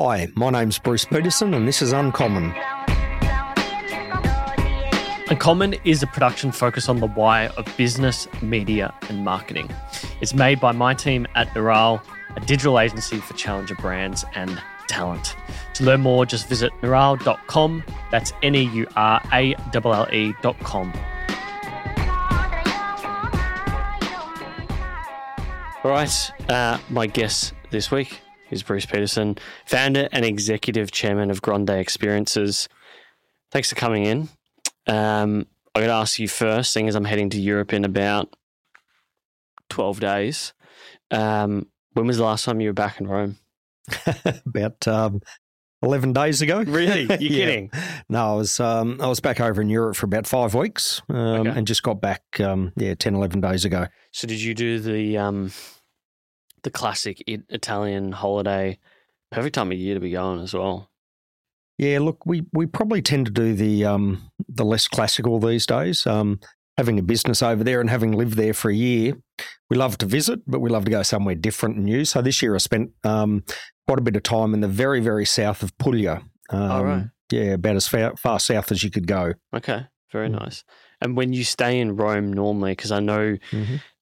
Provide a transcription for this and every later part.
Hi, my name's Bruce Peterson, and this is Uncommon. Uncommon is a production focused on the why of business, media, and marketing. It's made by my team at Neural, a digital agency for challenger brands and talent. To learn more, just visit neural.com. That's N E U R A L L E.com. All right, uh, my guest this week is Bruce Peterson, founder and executive chairman of Grande Experiences. Thanks for coming in. Um, I'm going to ask you first, seeing as I'm heading to Europe in about 12 days. Um, when was the last time you were back in Rome? About um, eleven days ago. Really? You're Yeah. kidding? No, I was um, I was back over in Europe for about five weeks, um, Okay. and just got back um, yeah 10, 11 days ago. So did you do the um, the classic Italian holiday? Perfect time of year to be going as well. Yeah, look, we, we probably tend to do the um, the less classical these days. Um, having a business over there and having lived there for a year, we love to visit, but we love to go somewhere different and new. So this year I spent um, quite a bit of time in the very very south of Puglia. Um, Oh, right. Yeah, about as far, far south as you could go. Okay, very Mm. nice. And when you stay in Rome normally, because I know,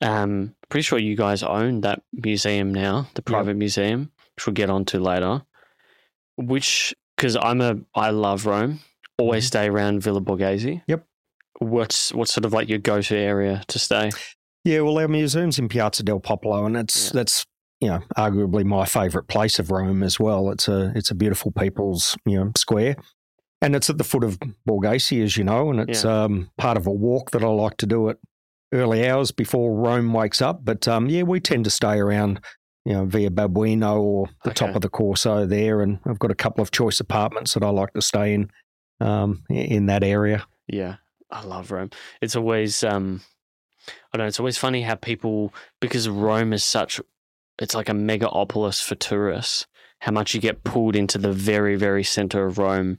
um, pretty sure you guys own that museum now, the private museum, which we'll get onto later. Which, because I'm a, I love Rome. Always Mhm. stay around Villa Borghese. Yep. What's what's sort of like your go-to area to stay? Yeah, well, our museum's in Piazza del Popolo, and it's Yeah. that's you know arguably my favourite place of Rome as well. It's a it's a beautiful people's you know square, and it's at the foot of Borghese, as you know, and it's um, part of a walk that I like to do at early hours before Rome wakes up. But um, yeah, we tend to stay around. You know, via Babuino or the top of the Corso there, and I've got a couple of choice apartments that I like to stay in um, in that area. Yeah, I love Rome. It's always um I don't know, it's always funny how people because Rome is such it's like a megapolis for tourists, how much you get pulled into the very, very center of Rome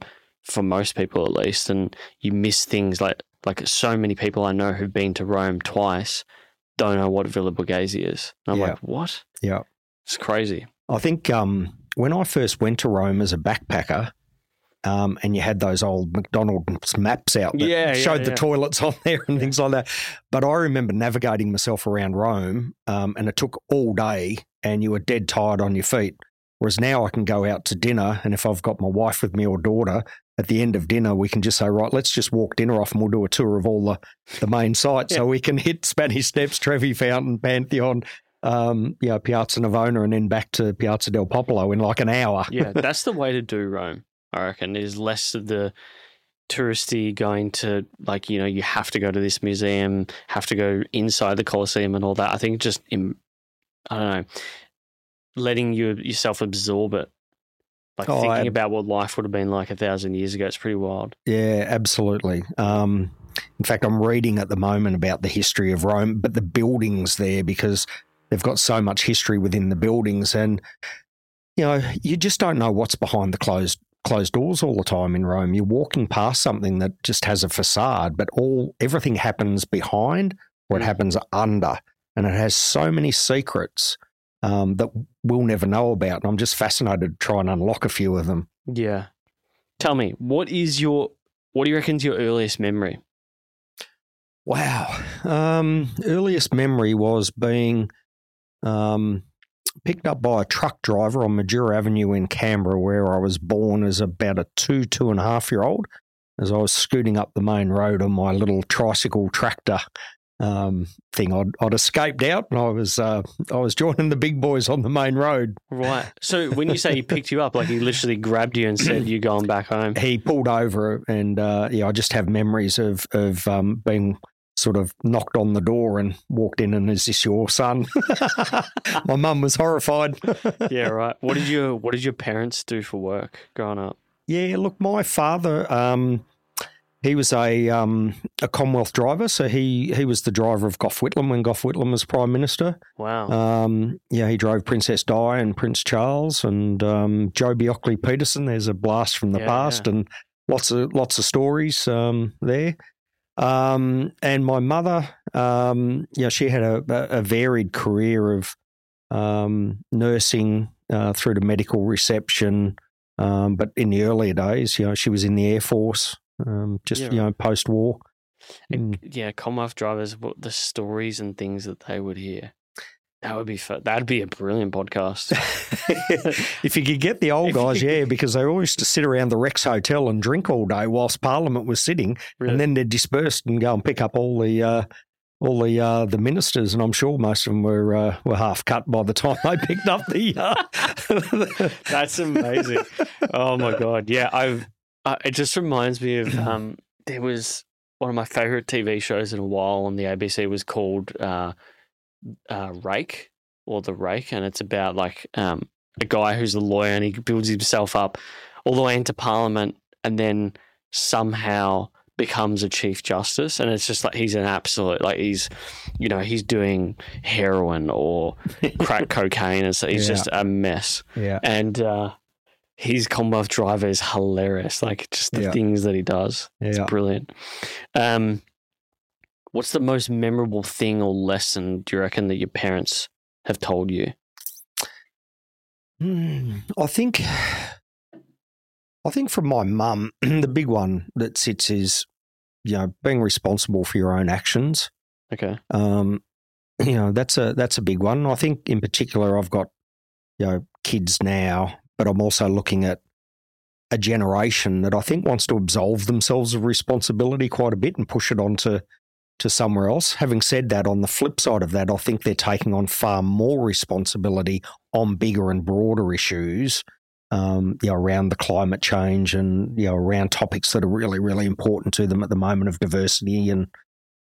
for most people at least, and you miss things like like so many people I know who've been to Rome twice don't know what Villa Borghese is. And I'm Yeah. like, what? Yeah. It's crazy. I think um, when I first went to Rome as a backpacker, um, and you had those old McDonald's maps out that Yeah, yeah, showed the yeah. toilets on there and Yeah. things like that. But I remember navigating myself around Rome, um, and it took all day, and you were dead tired on your feet. Whereas now I can go out to dinner, and if I've got my wife with me or daughter, at the end of dinner, we can just say, right, let's just walk dinner off and we'll do a tour of all the, the main sites. Yeah. So we can hit Spanish Steps, Trevi Fountain, Pantheon, um, you know, Piazza Navona, and then back to Piazza del Popolo in like an hour. yeah, that's the way to do Rome. I reckon is less of the touristy going to like you know you have to go to this museum, have to go inside the Colosseum and all that. I think just in, I don't know, letting you yourself absorb it, like Oh, thinking I- about what life would have been like a thousand years ago. It's pretty wild. Yeah, absolutely. Um, in fact, I'm reading at the moment about the history of Rome, but the buildings there because they've got so much history within the buildings, and you know, you just don't know what's behind the closed closed doors all the time in Rome. You're walking past something that just has a facade, but all everything happens behind or it Mm. happens under, and it has so many secrets um, that we'll never know about. And I'm just fascinated to try and unlock a few of them. Yeah. Tell me, what is your what do you reckon's your earliest memory? Wow. Um, earliest memory was being um, picked up by a truck driver on Majura Avenue in Canberra, where I was born as about a two, two and a half year old, as I was scooting up the main road on my little tricycle tractor um, thing. I'd, I'd escaped out and I was uh, I was joining the big boys on the main road. Right. So when you say he picked you up, like he literally grabbed you and said, "You're going back home." He pulled over and uh, yeah, I just have memories of of um, being sort of knocked on the door and walked in and is this your son? My mum was horrified. yeah, right. What did your What did your parents do for work growing up? Yeah, look, my father, um, he was a um, a Commonwealth driver, so he he was the driver of Gough Whitlam when Gough Whitlam was Prime Minister. Wow. Um, yeah, he drove Princess Di and Prince Charles and um, Joh Bjelke-Petersen. There's a blast from the Yeah, past and lots of lots of stories um, there. Um, and my mother, um, yeah, she had a, a varied career of um, nursing uh, through to medical reception, Um, but in the earlier days, you know, she was in the Air Force, um, just, Yeah. you know, post war. And, yeah, Commonwealth drivers, what the stories and things that they would hear. That would be fun. That'd be a brilliant podcast. if you could get the old guys, yeah, because they all used to sit around the Rex Hotel and drink all day whilst Parliament was sitting, Really. and then they'd disperse and go and pick up all the uh, all the uh, the ministers, and I'm sure most of them were uh, were half cut by the time they picked up the. Uh, That's amazing. oh my god, yeah. I've. Uh, it just reminds me of um. There was one of my favorite TV shows in a while on the ABC was called uh, uh, Rake or the Rake, and it's about like um a guy who's a lawyer and he builds himself up all the way into Parliament, and then somehow becomes a chief justice and it's just like he's an absolute like he's you know he's doing heroin or crack cocaine and so he's Yeah. just a mess yeah, and uh, his Commonwealth driver is hilarious. Like just the Yeah. things that he does, it's brilliant. Um, what's the most memorable thing or lesson do you reckon that your parents have told you? Hmm, I think, I think from my mum, the big one that sits is, you know, being responsible for your own actions. Okay, Um, you know, that's a that's a big one. I think in particular, I've got you know kids now, but I'm also looking at a generation that I think wants to absolve themselves of responsibility quite a bit and push it on to, somewhere else. Having said that, on the flip side of that, I think they're taking on far more responsibility on bigger and broader issues, um, you know, around the climate change and you know around topics that are really, really important to them at the moment of diversity and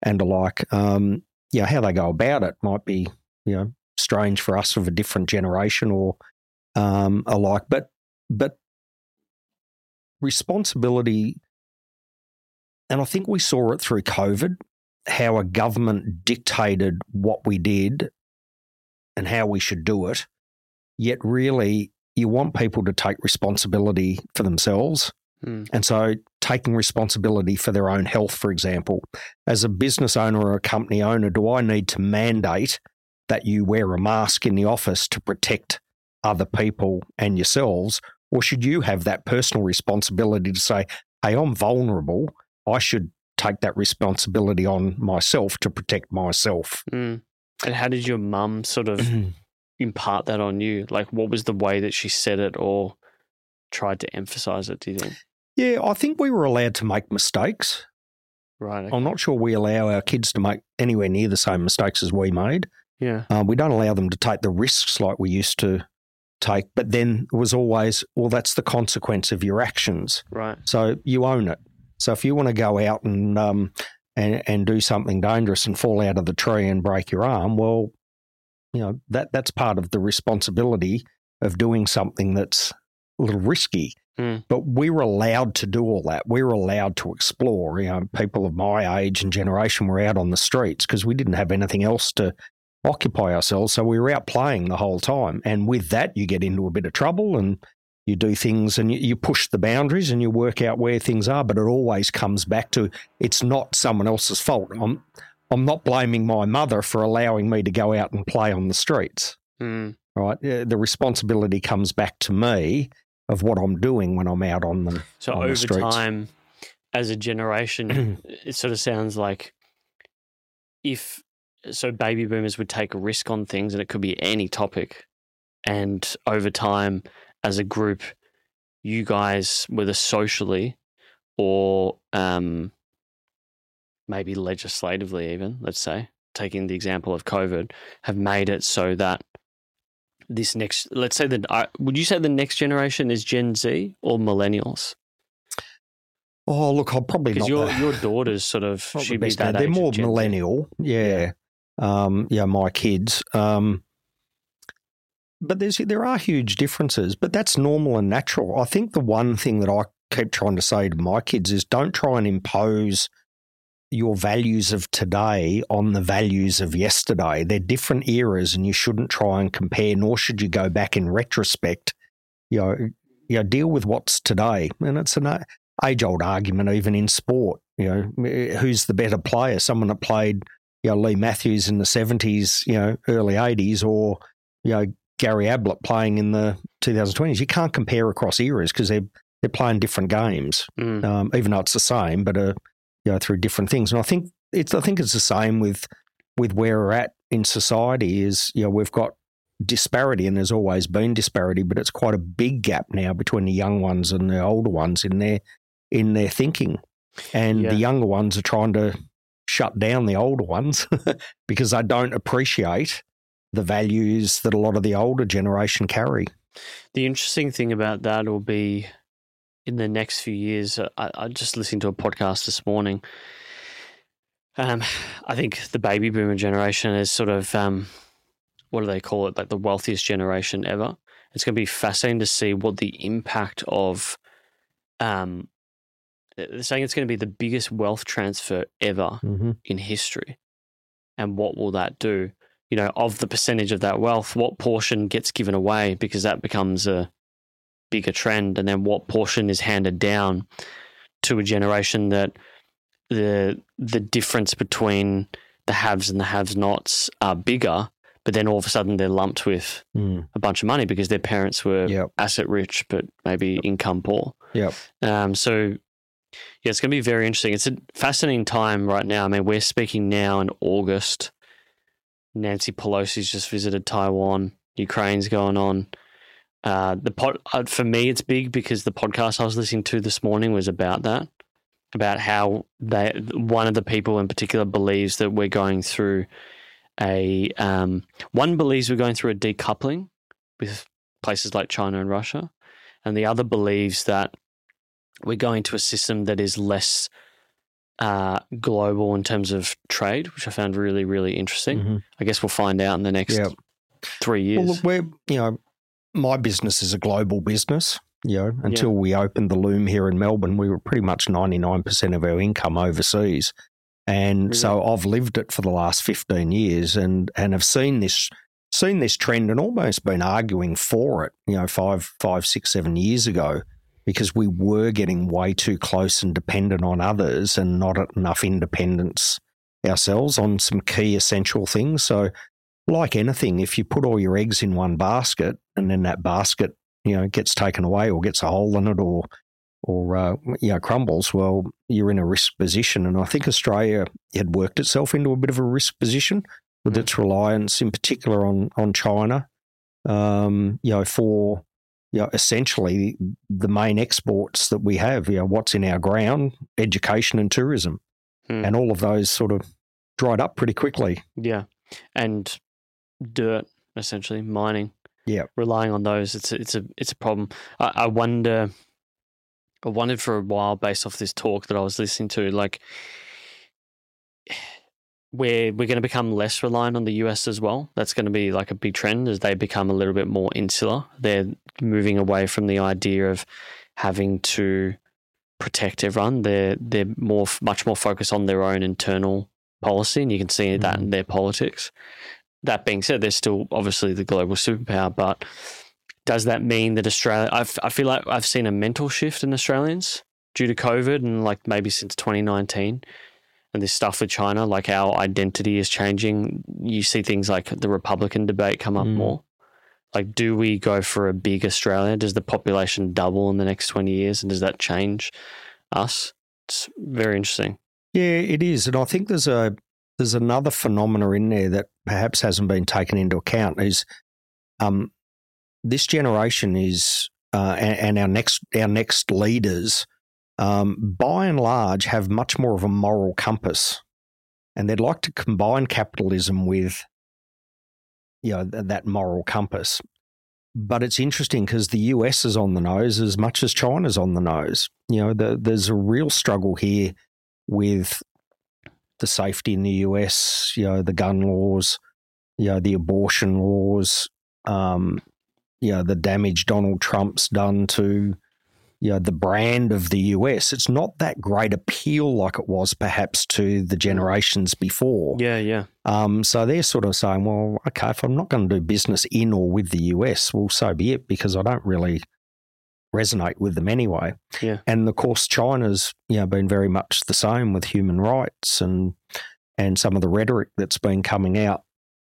and alike. Um, how they go about it might be, you know, strange for us of a different generation or um, alike. But but responsibility, and I think we saw it through COVID, how a government dictated what we did and how we should do it. Yet, really, you want people to take responsibility for themselves. Hmm. And so, taking responsibility for their own health, for example, as a business owner or a company owner, do I need to mandate that you wear a mask in the office to protect other people and yourselves? Or should you have that personal responsibility to say, hey, I'm vulnerable. I should take that responsibility on myself to protect myself? Mm. and how did your mum sort of impart that on you? Like, what was the way that she said it or tried to emphasize it? Do you think? yeah, I think we were allowed to make mistakes. Right. okay. I'm not sure we allow our kids to make anywhere near the same mistakes as we made. Yeah. Uh, we don't allow them to take the risks like we used to take. But then it was always, well, that's the consequence of your actions. Right. So you own it. So if you want to go out and um, and and do something dangerous and fall out of the tree and break your arm, well, you know that that's part of the responsibility of doing something that's a little risky. Mm. But we were allowed to do all that. We were allowed to explore. You know, people of my age and generation were out on the streets because we didn't have anything else to occupy ourselves. So we were out playing the whole time. And with that, you get into a bit of trouble and you do things and you, you push the boundaries and you work out where things are. But it always comes back to it's not someone else's fault. I'm, I'm not blaming my mother for allowing me to go out and play on the streets. Mm. Right. The responsibility comes back to me of what I'm doing when I'm out on them. So on the over streets. time, as a generation, it sort of sounds like if so, baby boomers would take a risk on things, and it could be any topic. And over time, as a group, you guys, whether socially or um, maybe legislatively, even let's say, taking the example of COVID, have made it so that this next, let's say that, uh, would you say the next generation is Gen Z or millennials? Oh, look, I'll probably Because not. your your daughter's sort of she'd be that. They're more millennial. Yeah. Um, yeah, my kids. Um, but there's there are huge differences, but that's normal and natural. I think the one thing that I keep trying to say to my kids is don't try and impose your values of today on the values of yesterday. They're different eras and you shouldn't try and compare, nor should you go back in retrospect. You know, you know, deal with what's today. And it's an age old argument even in sport. You know, who's the better player? Someone that played, you know, Leigh Matthews in the seventies, you know, early eighties, or you know, Gary Ablett playing in the 2020s. You can't compare across eras because they're they're playing different games, Mm. um, even though it's the same, but uh, you know through different things. And I think it's I think it's the same with with where we're at in society. Is you know we've got disparity, and there's always been disparity, but it's quite a big gap now between the young ones and the older ones in their in their thinking, and Yeah. the younger ones are trying to shut down the older ones because I don't appreciate the values that a lot of the older generation carry. The interesting thing about that will be in the next few years. uh, I, I just listened to a podcast this morning. Um, I think the baby boomer generation is sort of um, what do they call it? Like the wealthiest generation ever. It's going to be fascinating to see what the impact of. Um, they're saying it's going to be the biggest wealth transfer ever Mm-hmm. in history. And what will that do? You know, of the percentage of that wealth, what portion gets given away because that becomes a bigger trend? And then what portion is handed down to a generation that the the difference between the haves and the have nots are bigger, but then all of a sudden they're lumped with Mm. a bunch of money because their parents were Yep. asset rich but maybe income poor. Yep. Um, so, yeah, it's going to be very interesting. It's a fascinating time right now. I mean, we're speaking now in August. Nancy Pelosi's just visited Taiwan. Ukraine's going on. Uh, the pod, uh, for me, it's big because the podcast I was listening to this morning was about that, about how they one of the people in particular believes that we're going through a um, one believes we're going through a decoupling with places like China and Russia, and the other believes that we're going to a system that is less uh, global in terms of trade, which I found really, really interesting. Mhm. I guess we'll find out in the next Yeah. three years. Well, look, we're you know, my business is a global business. You know, until we opened the Lume here in Melbourne, we were pretty much ninety nine percent of our income overseas, and so I've lived it for the last fifteen years, and and have seen this seen this trend and almost been arguing for it. You know, five five six seven years ago, because we were getting way too close and dependent on others, and not enough independence ourselves on some key essential things. So like anything, if you put all your eggs in one basket and then that basket, you know, gets taken away or gets a hole in it or or uh, you know crumbles, well, you're in a risk position. And I think Australia had worked itself into a bit of a risk position with Mm. its reliance, in particular, on on China. Um, you know, for you know, essentially the main exports that we have. You know, what's in our ground, education and tourism, Hmm. and all of those sort of dried up pretty quickly. Yeah, and dirt essentially mining. Yeah. relying on those, it's a, it's a it's a problem. I, I wonder. I wondered for a while, based off this talk that I was listening to, like we're we're going to become less reliant on the US as well. That's going to be like a big trend as they become a little bit more insular. They're moving away from the idea of having to protect everyone. They're they're more much more focused on their own internal policy, and you can see that in mm-hmm. their politics. That being said, they're still obviously the global superpower, but does that mean that Australia? I've, I feel like I've seen a mental shift in Australians due to COVID, and like maybe since 2019, and this stuff with China, like our identity is changing. You see things like the Republican debate come up Mm. more. Like, do we go for a big Australia? Does the population double in the next 20 years, and does that change us? It's very interesting. Yeah, it is, and I think there's a there's another phenomena in there that perhaps hasn't been taken into account. Is um, this generation is uh, and, and our next our next leaders, um, by and large, have much more of a moral compass, and they'd like to combine capitalism with, you know, th- that moral compass. But it's interesting because the US is on the nose as much as China's on the nose. You know, the, there's a real struggle here with the safety in the US, you know, the gun laws, you know, the abortion laws, um, you know, the damage Donald Trump's done to, you know, the brand of the US. It's not that great appeal like it was perhaps to the generations before. Yeah, yeah. Um, so they're sort of saying, well, okay, if I'm not going to do business in or with the US, well, so be it, because I don't really resonate with them anyway. Yeah. And of course, China's you know been very much the same with human rights and and some of the rhetoric that's been coming out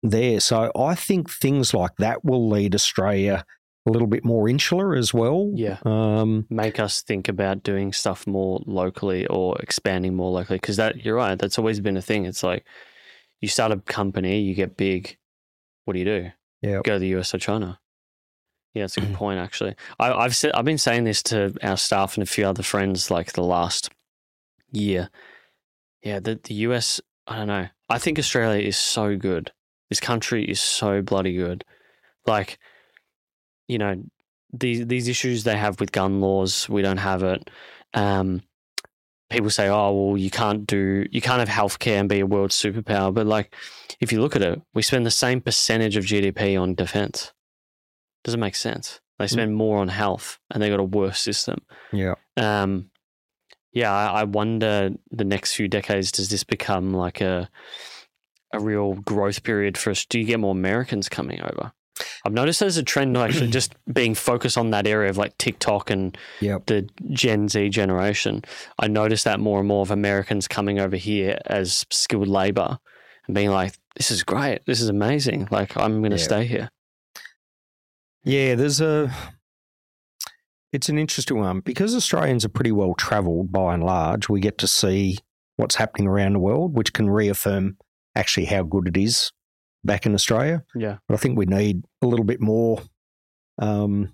there. So I think things like that will lead Australia a little bit more insular as well. Yeah. Um, Make us think about doing stuff more locally or expanding more locally. Because that, you're right, that's always been a thing. It's like you start a company, you get big. What do you do? Yeah. Go to the US or China. Yeah, it's a good point, actually. I, I've said, I've been saying this to our staff and a few other friends like the last year. Yeah, the, the US, I don't know. I think Australia is so good. This country is so bloody good. Like, you know, these these issues they have with gun laws, we don't have it. Um, people say, "Oh, well, you can't do, you can't have healthcare and be a world superpower." But like, if you look at it, we spend the same percentage of GDP on defense. Doesn't make sense. They spend more on health, and they got a worse system. yeah. Um, yeah, I, I wonder the next few decades does this become like a a real growth period for us? Do you get more Americans coming over? I've noticed there's a trend actually just being focused on that area of like TikTok and Yep. the Gen Z generation. I noticed that more and more of Americans coming over here as skilled labor and being like, "This is great. This is amazing. Like I'm going to Yeah. stay here." Yeah, there's a. It's an interesting one because Australians are pretty well travelled by and large. We get to see what's happening around the world, which can reaffirm actually how good it is back in Australia. Yeah, But I think we need a little bit more um,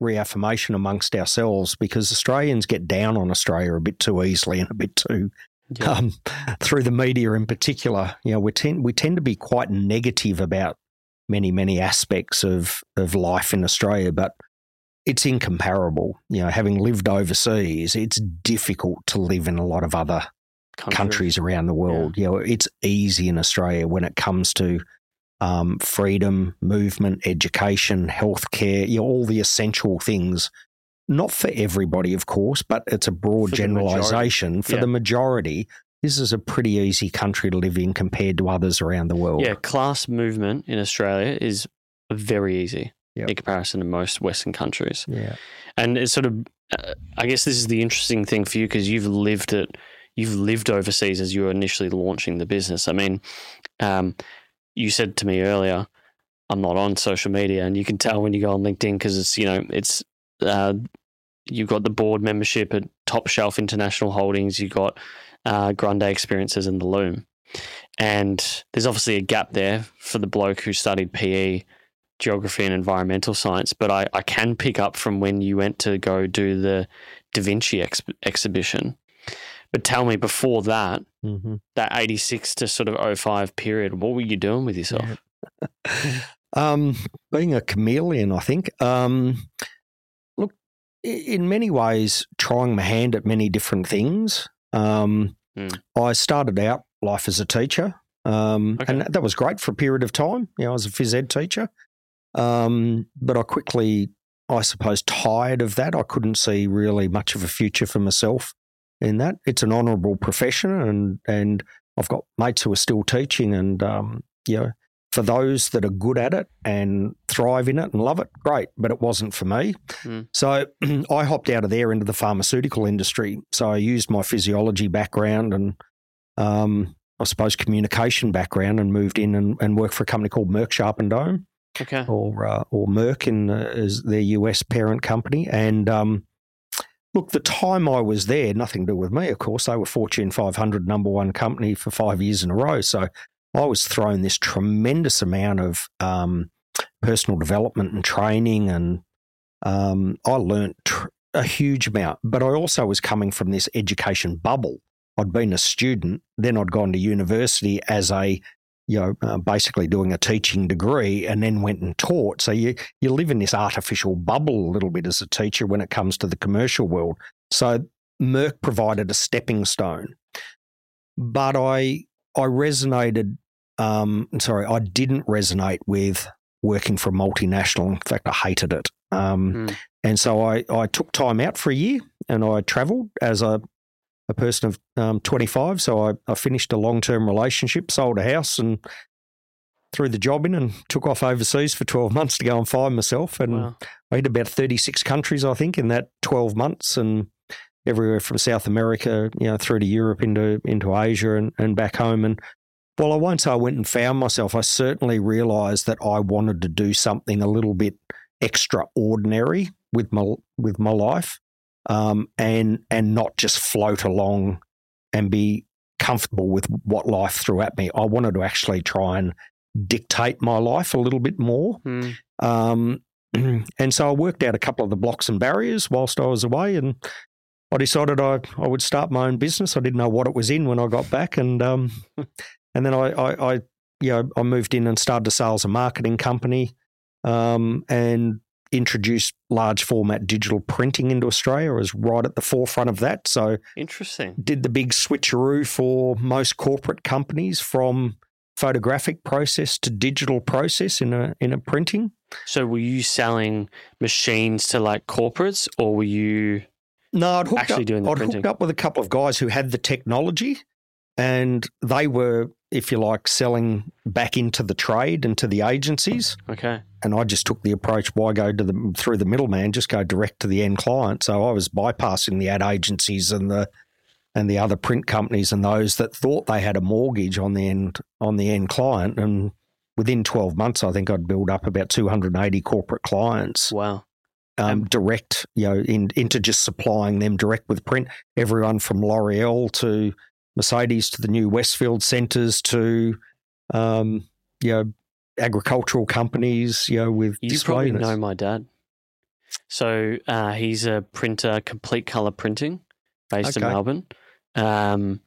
reaffirmation amongst ourselves because Australians get down on Australia a bit too easily and a bit too yeah, um, through the media in particular. You know, we tend we tend to be quite negative about many many aspects of of life in Australia, but it's incomparable. You know, having lived overseas, it's difficult to live in a lot of other Country. countries around the world. You know, it's easy in Australia when it comes to um, freedom, movement, education, healthcare, you know, all the essential things. Not for everybody, of course, but it's a broad For the generalisation. For Yeah. the majority, this is a pretty easy country to live in compared to others around the world. Yeah, class movement in Australia is very easy Yep. in comparison to most Western countries. Yeah. And it's sort of, uh, I guess this is the interesting thing for you because you've lived it, you've lived overseas as you were initially launching the business. I mean, um, you said to me earlier, I'm not on social media, and you can tell when you go on LinkedIn because it's, you know, it's, uh, you've got the board membership at Top Shelf International Holdings, you've got uh, Grande Experiences in the Lume. And there's obviously a gap there for the bloke who studied PE geography and environmental science, but I, I can pick up from when you went to go do the Da Vinci ex- exhibition. But tell me, before that, hmm that 86 to sort of 05 period, what were you doing with yourself? Um, being a chameleon, I think. Um, look, in many ways, trying my hand at many different things. Um, Mm. I started out life as a teacher, um, Okay. and that was great for a period of time. You know, I was a phys ed teacher, um, but I quickly, I suppose, tired of that. I couldn't see really much of a future for myself in that. It's an honourable profession, and and I've got mates who are still teaching, and um, you know for those that are good at it and thrive in it and love it, great. But it wasn't for me. Mm. So I hopped out of there into the pharmaceutical industry. So I used my physiology background and um, I suppose communication background and moved in and, and worked for a company called Merck Sharp and Dohme Okay. or uh, or Merck in uh, as their US parent company. And um, look, the time I was there, nothing to do with me, of course. They were Fortune 500 number one company for five years in a row. So I was thrown this tremendous amount of um, personal development and training, and um, I learnt tr- a huge amount. But I also was coming from this education bubble. I'd been a student, then I'd gone to university as a you know, uh, basically doing a teaching degree and then went and taught. So you, you live in this artificial bubble a little bit as a teacher when it comes to the commercial world. So Merck provided a stepping stone. But I, I resonated, um, sorry, I didn't resonate with working for a multinational. In fact, I hated it. Um, Mm. And so I, I took time out for a year and I traveled as a a person of um, 25. So I, I finished a long term relationship, sold a house, and threw the job in and took off overseas for 12 months to go and find myself. And Wow. I hit about 36 countries, I think, in that 12 months, and everywhere from South America, you know, through to Europe into into Asia and, and back home. And Well, I won't say I went and found myself. I certainly realised that I wanted to do something a little bit extraordinary with my with my life, um, and and not just float along and be comfortable with what life threw at me. I wanted to actually try and dictate my life a little bit more. Hmm. Um, and so I worked out a couple of the blocks and barriers whilst I was away, and I decided I, I would start my own business. I didn't know what it was in when I got back, and um, and then I, I, I you know I moved in and started a sales and marketing company, um, and introduced large format digital printing into Australia. Was right at the forefront of that. So Interesting. did the big switcheroo for most corporate companies from photographic process to digital process in a in a printing. So were you selling machines to like corporates, or were you? No, I'd hooked Actually up, doing the I'd printing. hooked up with a couple of guys who had the technology, and they were, if you like, selling back into the trade and to the agencies. Okay. And I just took the approach: why go to the through the middleman? Just go direct to the end client. So I was bypassing the ad agencies and the and the other print companies and those that thought they had a mortgage on the end on the end client. And within twelve months, I think I'd build up about two hundred and eighty corporate clients Wow. um, direct, you know, in, into just supplying them direct with print. Everyone from L'Oreal to Mercedes to the new Westfield centres to, um, you know, agricultural companies, you know, with You probably units. know my dad. So uh, he's a printer, complete color printing, based in Melbourne. Um,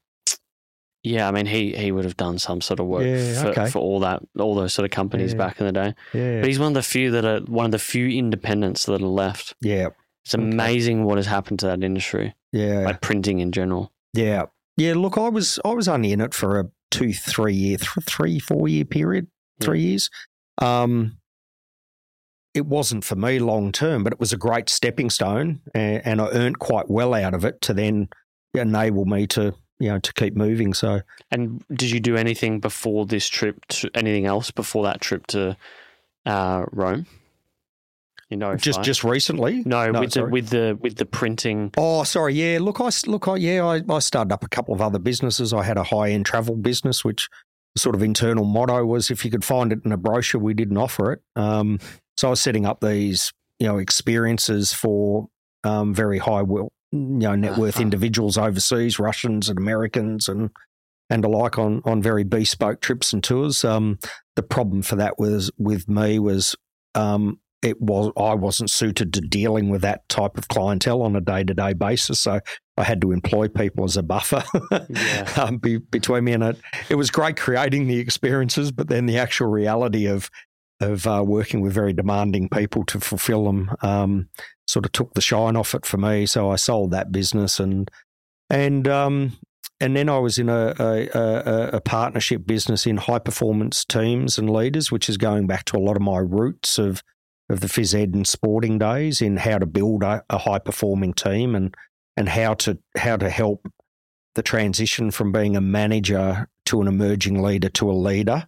yeah, I mean he he would have done some sort of work Yeah, for, okay. for all that all those sort of companies Yeah. back in the day. Yeah, But he's one of the few that are one of the few independents that are left. yeah, It's Okay. amazing what has happened to that industry, yeah, like printing in general. yeah, yeah. Look, I was I was only in it for a two, three year, th- three, four year period, Three years. Um, it wasn't for me long term, but it was a great stepping stone, and, and I earned quite well out of it to then enable me to you know to keep moving. So And did you do anything before this trip? To, anything else before that trip to uh, Rome? You know, just just recently, no, with the with the with the printing. Oh, sorry. Yeah. Look, I s- look. I, yeah, I, I started up a couple of other businesses. I had a high end travel business, which sort of internal motto was if you could find it in a brochure, we didn't offer it. Um, so I was setting up these, you know, experiences for um, very high, will, you know, net worth Uh-huh. individuals overseas, Russians and Americans, and and alike on on very bespoke trips and tours. Um, the problem for that was with me was. Um, it was I wasn't suited to dealing with that type of clientele on a day to day basis, so I had to employ people as a buffer Yeah. um, be, between me and it. It was great creating the experiences, but then the actual reality of of uh, working with very demanding people to fulfil them um, sort of took the shine off it for me. So I sold that business and and um, and then I was in a, a, a, a partnership business in high performance teams and leaders, which is going back to a lot of my roots of of the phys ed and sporting days in how to build a, a high performing team and and how to how to help the transition from being a manager to an emerging leader to a leader,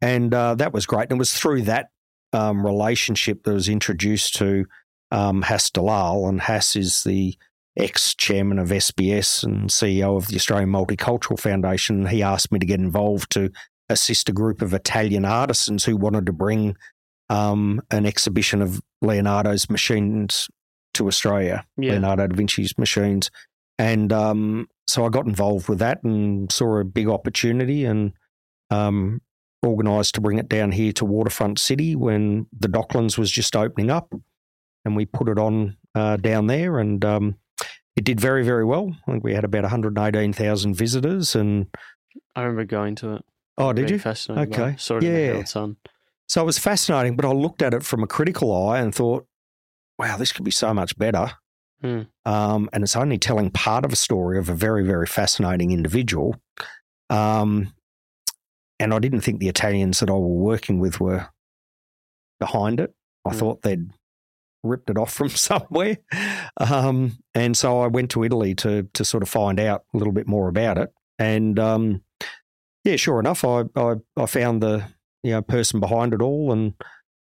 and uh, that was great. And it was through that um, relationship that was introduced to um, Hass Dellal, and Hass is the ex chairman of SBS and CEO of the Australian Multicultural Foundation. He asked me to get involved to assist a group of Italian artisans who wanted to bring um, an exhibition of Leonardo's machines to Australia, Yeah. Leonardo da Vinci's machines. And um, so I got involved with that and saw a big opportunity and um, organised to bring it down here to Waterfront City when the Docklands was just opening up. And we put it on uh, down there and um, it did very, very well. I think we had about 118,000 visitors. And I remember going to it. oh, did you? Fascinating. Okay. In the Yeah. Herald Sun. So it was fascinating, but I looked at it from a critical eye and thought, wow, this could be so much better. Hmm. Um, and it's only telling part of a story of a very, very fascinating individual. Um, and I didn't think the Italians that I were working with were behind it. I Hmm. thought they'd ripped it off from somewhere. Um, and so I went to Italy to to sort of find out a little bit more about it. And um, yeah, sure enough, I, I I found the you know person behind it all, and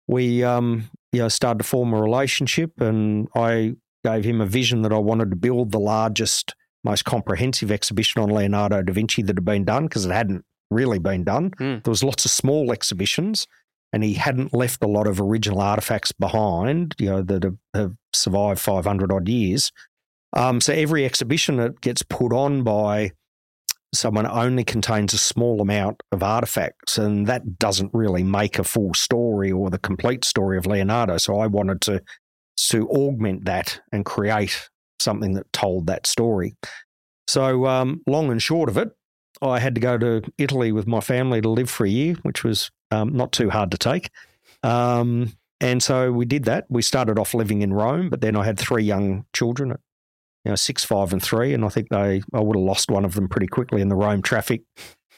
we um, you know started to form a relationship. And I gave him a vision that I wanted to build the largest, most comprehensive exhibition on Leonardo da Vinci that had been done because it hadn't really been done. Mm. There was lots of small exhibitions, and he hadn't left a lot of original artifacts behind, you know, that have, have survived 500 odd years. Um, so every exhibition that gets put on by someone only contains a small amount of artifacts, and that doesn't really make a full story or the complete story of Leonardo. So I wanted to to augment that and create something that told that story. So um, long and short of it, I had to go to Italy with my family to live for a year, which was um, not too hard to take. Um, and so we did that. We started off living in Rome, but then I had three young children, you know, six, five, and three, and I think they I would have lost one of them pretty quickly in the Rome traffic.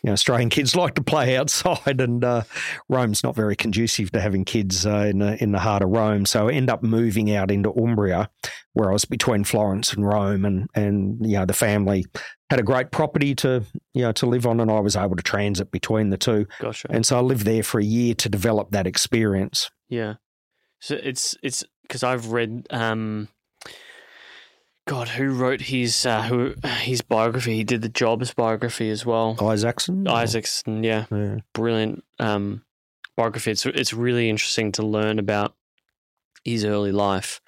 You know, Australian kids like to play outside, and uh, Rome's not very conducive to having kids uh, in the in the heart of Rome. So I end up moving out into Umbria, where I was between Florence and Rome, and and you know the family had a great property to you know to live on, and I was able to transit between the two, Gotcha. and so I lived there for a year to develop that experience. Yeah. So it's it's because I've read um God, who wrote his uh, who his biography? He did the Jobs biography as well. Isaacson, Isaacson, yeah, Yeah. brilliant um, biography. It's it's really interesting to learn about his early life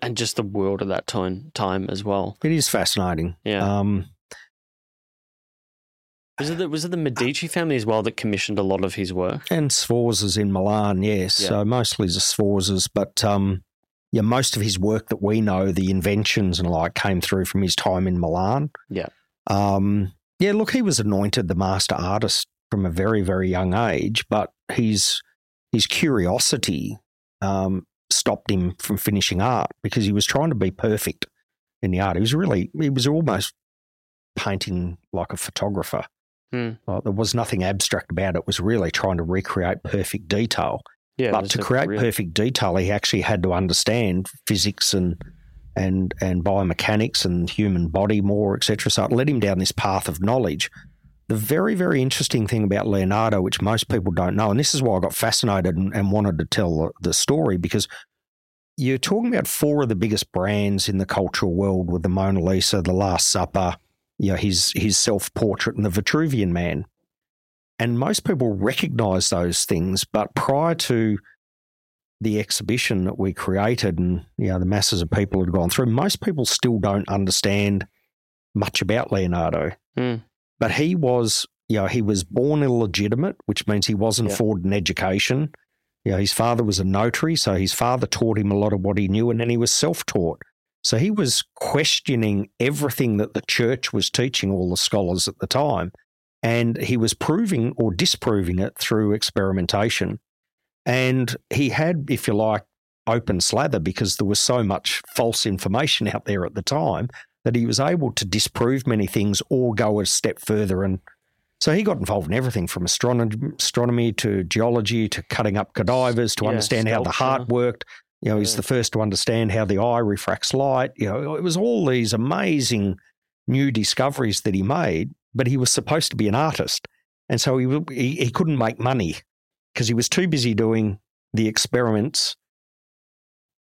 and just the world of that time time as well. It is fascinating. Yeah, Um, was it the, was it the Medici family as well that commissioned a lot of his work? and Sforza's in Milan, yes. Yeah. So mostly the Sforza's, but um, yeah, most of his work that we know, the inventions and like, came through from his time in Milan. Yeah. Um, yeah, look, he was anointed the master artist from a very, very young age, but his his curiosity um, stopped him from finishing art because he was trying to be perfect in the art. He was really, he was almost painting like a photographer. Hmm. Like, there was nothing abstract about it. It was really trying to recreate perfect detail. Yeah, but to create perfect detail, he actually had to understand physics and and and biomechanics and human body more, etc. So it led him down this path of knowledge. The very, very interesting thing about Leonardo, which most people don't know, and this is why I got fascinated and, and wanted to tell the, the story, because you're talking about four of the biggest brands in the cultural world with the Mona Lisa, the Last Supper, you know, his his self portrait, and the Vitruvian Man. And most people recognize those things, but prior to the exhibition that we created and you know the masses of people had gone through, most people still don't understand much about Leonardo. Hmm. But he was, you know, he was born illegitimate, which means he wasn't Yeah. afforded an education. You know, his father was a notary, so his father taught him a lot of what he knew, and then he was self-taught. So he was questioning everything that the church was teaching all the scholars at the time, and he was proving or disproving it through experimentation. And he had, if you like, open slather because there was so much false information out there at the time that he was able to disprove many things or go a step further. And so he got involved in everything from astronomy, astronomy to geology to cutting up cadavers to Yeah, understand how the heart worked. You know, he's Yeah. the first to understand how the eye refracts light. You know, it was all these amazing new discoveries that he made, but he was supposed to be an artist. And so he, he, he couldn't make money because he was too busy doing the experiments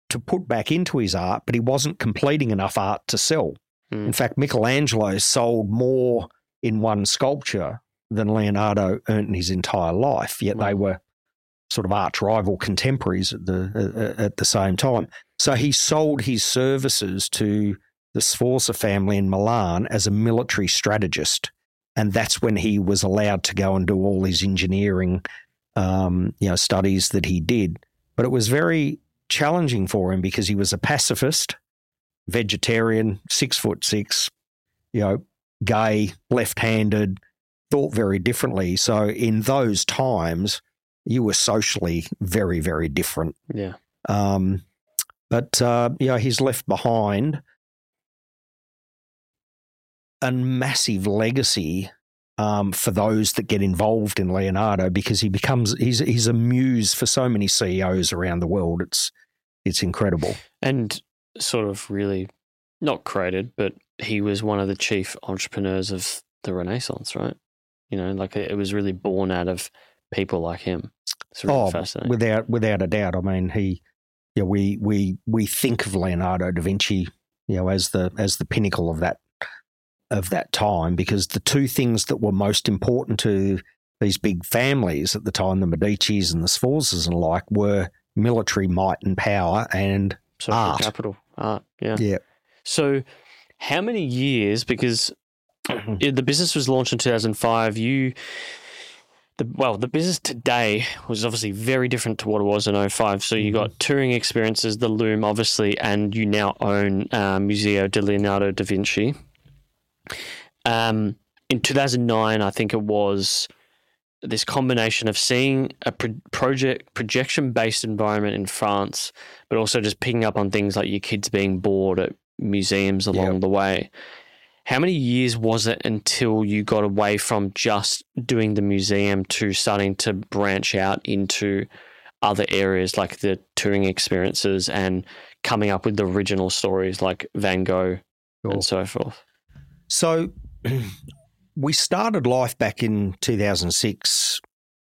to put back into his art, but he wasn't completing enough art to sell. Hmm. In fact, Michelangelo sold more in one sculpture than Leonardo earned in his entire life, yet they were sort of arch rival contemporaries at the at the same time. So he sold his services to the Sforza family in Milan as a military strategist, and that's when he was allowed to go and do all his engineering, um, you know, studies that he did. But it was very challenging for him because he was a pacifist, vegetarian, six foot six, you know, gay, left-handed, thought very differently. So in those times, you were socially very, very different. Yeah. Um, but uh, you know, he's left behind a massive legacy um, for those that get involved in Leonardo because he becomes he's he's a muse for so many CEOs around the world. It's it's incredible. and sort of really not created, but he was one of the chief entrepreneurs of the Renaissance, right? You know, like it was really born out of people like him. It's really Oh, fascinating. without without a doubt. I mean, he, yeah, we we we think of Leonardo da Vinci, you know, as the as the pinnacle of that of that time because the two things that were most important to these big families at the time, the Medicis and the Sforzas and like, were military might and power and Social Art. capital. Art. Yeah. yeah. So, how many years? Because the business was launched in 2005. You, the well, the business today was obviously very different to what it was in 05. So you got touring experiences, the Lume, obviously, and you now own uh, Museo di Leonardo da Vinci. Um, in 2009, I think it was this combination of seeing a pro- project projection based environment in France, but also just picking up on things like your kids being bored at museums along Yep. the way. How many years was it until you got away from just doing the museum to starting to branch out into other areas like the touring experiences and coming up with the original stories like Van Gogh Sure. and so forth? So we started life back in 2006,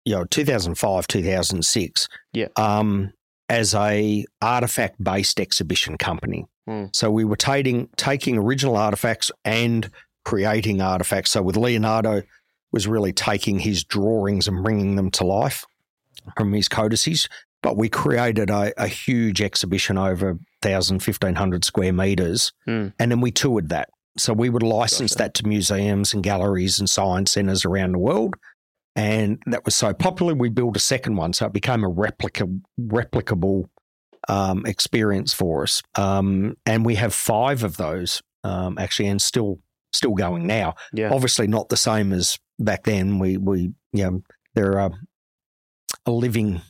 you know, 2005, 2006. Yeah. Um, as a artifact based exhibition company. Hmm. So we were taking taking original artifacts and creating artifacts. So with Leonardo was really taking his drawings and bringing them to life from his codices. But we created a, a huge exhibition over 1,000, 1,500 square meters. Hmm. And then we toured that. So we would license Gotcha. that to museums and galleries and science centres around the world. And that was so popular, we built a second one. So it became a replica, replicable um, experience for us. Um, and we have five of those um, actually, and still still going now. Yeah. Obviously, not the same as back then. We we you know they're a, a living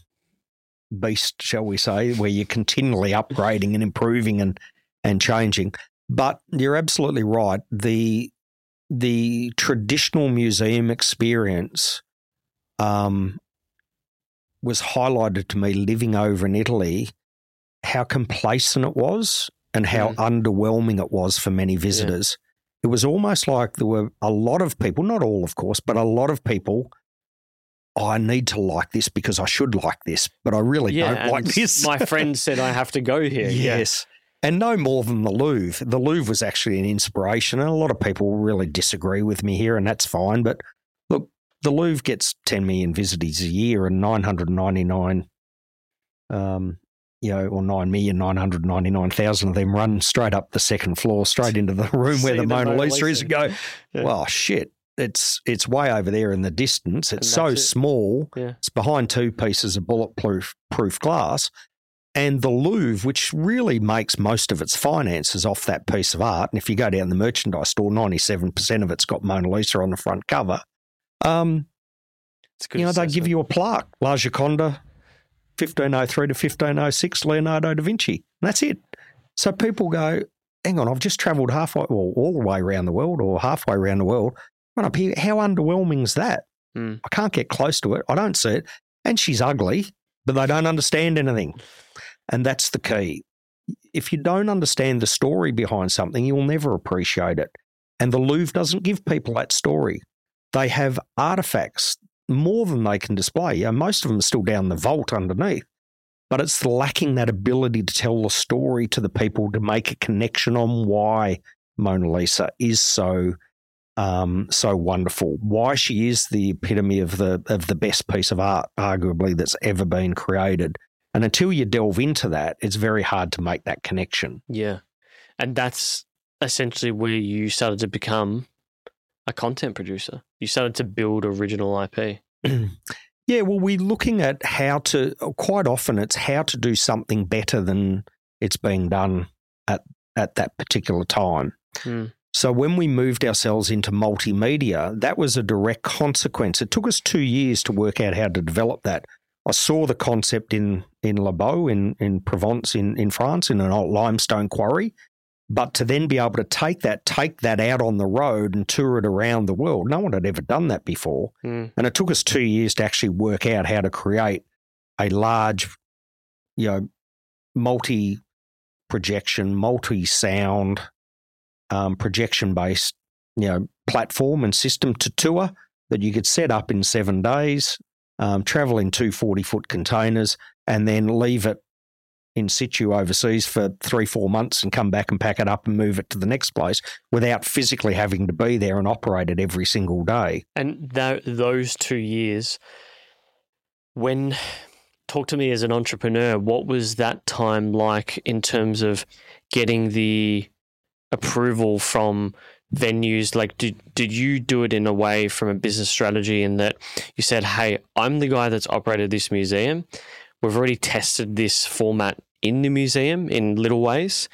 beast, shall we say, where you're continually upgrading and improving and and changing. But you're absolutely right. The the traditional museum experience um, was highlighted to me living over in Italy, how complacent it was and how underwhelming it was for many visitors. It was almost like there were a lot of people, not all, of course, but a lot of people. "Oh, I need to like this because I should like this, but I really don't like this. my friend said I have to go here. Yeah. Yes. And no more than the Louvre. The Louvre was actually an inspiration. And a lot of people really disagree with me here, and that's fine. But look, the Louvre gets 10 million visitors a year, and 999, um, you know, or 9,999,000 of them run straight up the second floor, straight into the room where the, Mona, Mona Lisa, is, and go, Yeah. well, shit. It's it's way over there in the distance. It's so it. small. Yeah. It's behind two pieces of bulletproof proof glass. And the Louvre, which really makes most of its finances off that piece of art, and if you go down the merchandise store, ninety-seven percent of it's got Mona Lisa on the front cover. Um, you know, they give you a plaque, La Gioconda, fifteen oh three to fifteen oh six, Leonardo da Vinci. And that's it. So people go, hang on, I've just travelled halfway, well, all the way around the world, or halfway around the world. Run up here. How underwhelming is that? Hmm. I can't get close to it. I don't see it. And she's ugly, but they don't understand anything. And that's the key. If you don't understand the story behind something, you'll never appreciate it. And the Louvre doesn't give people that story. They have artifacts more than they can display. Know, most of them are still down the vault underneath. But it's lacking that ability to tell the story to the people to make a connection on why Mona Lisa is so um, so wonderful. Why she is the epitome of the of the best piece of art, arguably that's ever been created. And until you delve into that, it's very hard to make that connection. Yeah. And that's essentially where you started to become a content producer. You started to build original IP. yeah, well, we're looking at how to. Quite often, it's how to do something better than it's being done at at that particular time. Hmm. So when we moved ourselves into multimedia, that was a direct consequence. It took us two years to work out how to develop that. I saw the concept in in Les Baux in in Provence in in France in an old limestone quarry, but to then be able to take that take that out on the road and tour it around the world, no one had ever done that before. Hmm. And it took us two years to actually work out how to create a large, you know, multi projection, multi sound, um, projection based, you know, platform and system to tour that you could set up in seven days, um, travel in two 40 foot containers, and then leave it in situ overseas for three, four months and come back and pack it up and move it to the next place without physically having to be there and operate it every single day. And th- those two years, when talk to me as an entrepreneur, what was that time like in terms of getting the approval from venues like did did you do it in a way from a business strategy in that you said hey i'm the guy that's operated this museum. We've already tested this format in the museum in little ways.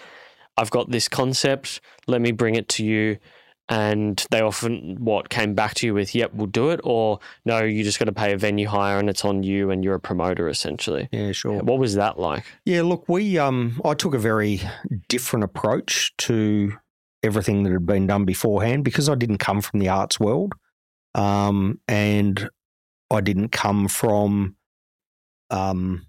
I've got this concept. Let me bring it to you. And they often what came back to you with yep we'll do it or no you just got to pay a venue hire and it's on you and you're a promoter essentially. Yeah, sure. what was that like? Yeah, look, we um I took a very different approach to everything that had been done beforehand because I didn't come from the arts world. Um and I didn't come from um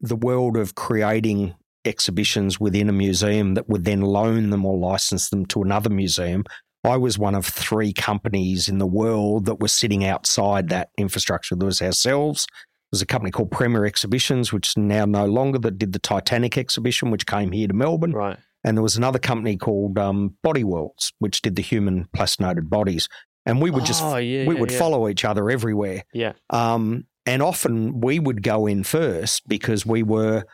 the world of creating exhibitions within a museum that would then loan them or license them to another museum. I was one of three companies in the world that were sitting outside that infrastructure. There was ourselves, there's a company called Premier Exhibitions, which is now no longer, that did the Titanic exhibition, which came here to Melbourne. right And there was another company called um, Body Worlds, which did the human plastinated bodies. And we would just oh, yeah, we yeah, would yeah. follow each other everywhere. Yeah. Um, and often we would go in first because we were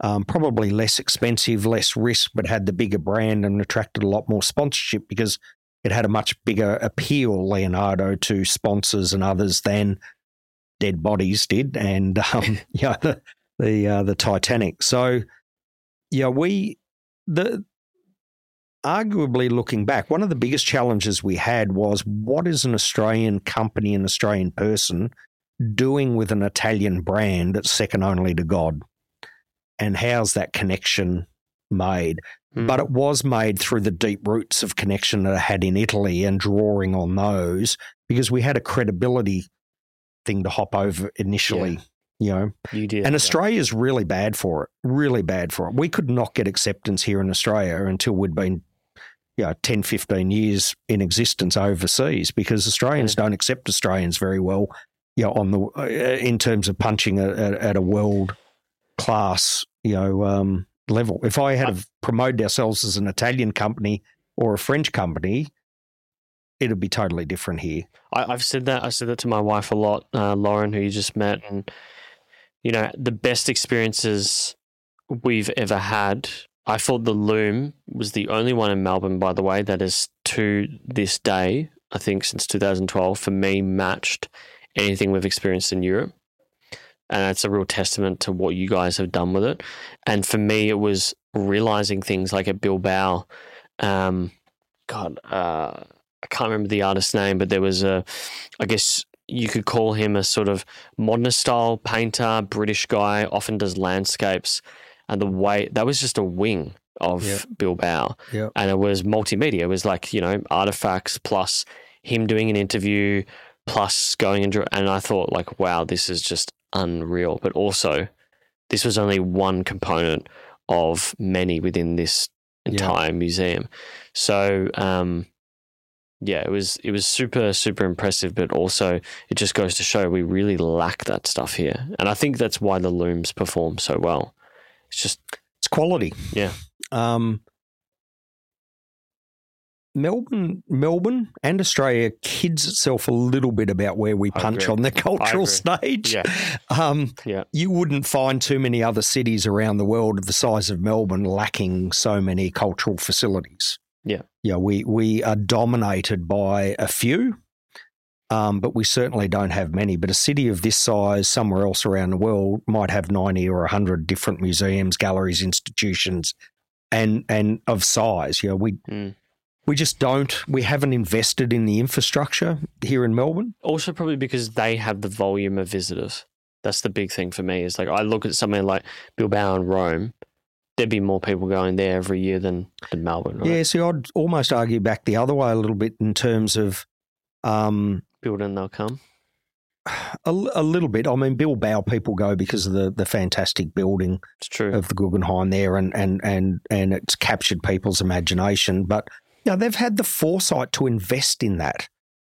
um, probably less expensive, less risk, but had the bigger brand and attracted a lot more sponsorship because it had a much bigger appeal, Leonardo, to sponsors and others than Dead Bodies did, and um, yeah, the the uh, the Titanic. So yeah, we the arguably looking back, one of the biggest challenges we had was what is an Australian company, an Australian person doing with an Italian brand that's second only to God? And how's that connection made? Hmm. But it was made through the deep roots of connection that I had in Italy and drawing on those because we had a credibility thing to hop over initially, you know. you did And yeah. Australia's really bad for it, really bad for it. We could not get acceptance here in Australia until we'd been, you know, 10, 15 years in existence overseas because Australians don't accept Australians very well, you know, on the, uh, in terms of punching at, at, at a world class, you know, um, level. If I had have promoted ourselves as an Italian company or a French company, it'd be totally different here. I, I've said that. I said that to my wife a lot, uh, Lauren, who you just met, and you know the best experiences we've ever had. I thought the Lume was the only one in Melbourne, by the way, that is to this day, I think since 2012, for me matched anything we've experienced in Europe. And that's a real testament to what you guys have done with it. And for me, it was realizing things like at Bilbao. Um, God, uh, I can't remember the artist's name, but there was a, I guess you could call him a sort of modernist style painter, British guy, often does landscapes. And the way that was just a wing of Yeah. Bilbao. Yeah. And it was multimedia. It was like, you know, artifacts plus him doing an interview plus going and, and I thought like, wow, this is just unreal. But also, this was only one component of many within this entire museum. So, um, yeah, it was it was super super impressive, but also it just goes to show we really lack that stuff here, and I think that's why the Lumes perform so well. It's just It's quality. Yeah. Um, Melbourne, Melbourne, and Australia kids itself a little bit about where we punch on the cultural stage. yeah, Um, Yeah. You wouldn't find too many other cities around the world of the size of Melbourne lacking so many cultural facilities. Yeah. Yeah, we, we are dominated by a few, um, but we certainly don't have many. But a city of this size, somewhere else around the world, might have 90 or 100 different museums, galleries, institutions, and, and of size. You know, we, Mm. we just don't, we haven't invested in the infrastructure here in Melbourne. also probably because they have the volume of visitors. That's the big thing for me. Is like I look at somewhere like Bilbao and Rome. There'd be more people going there every year than, than Melbourne. Right? Yeah, see, I'd almost argue back the other way a little bit in terms of um, build and they'll come. a, a little bit. I mean, Bilbao people go because of the, the fantastic building It's true. of the Guggenheim there, and and and and it's captured people's imagination. But you know, they've had the foresight to invest in that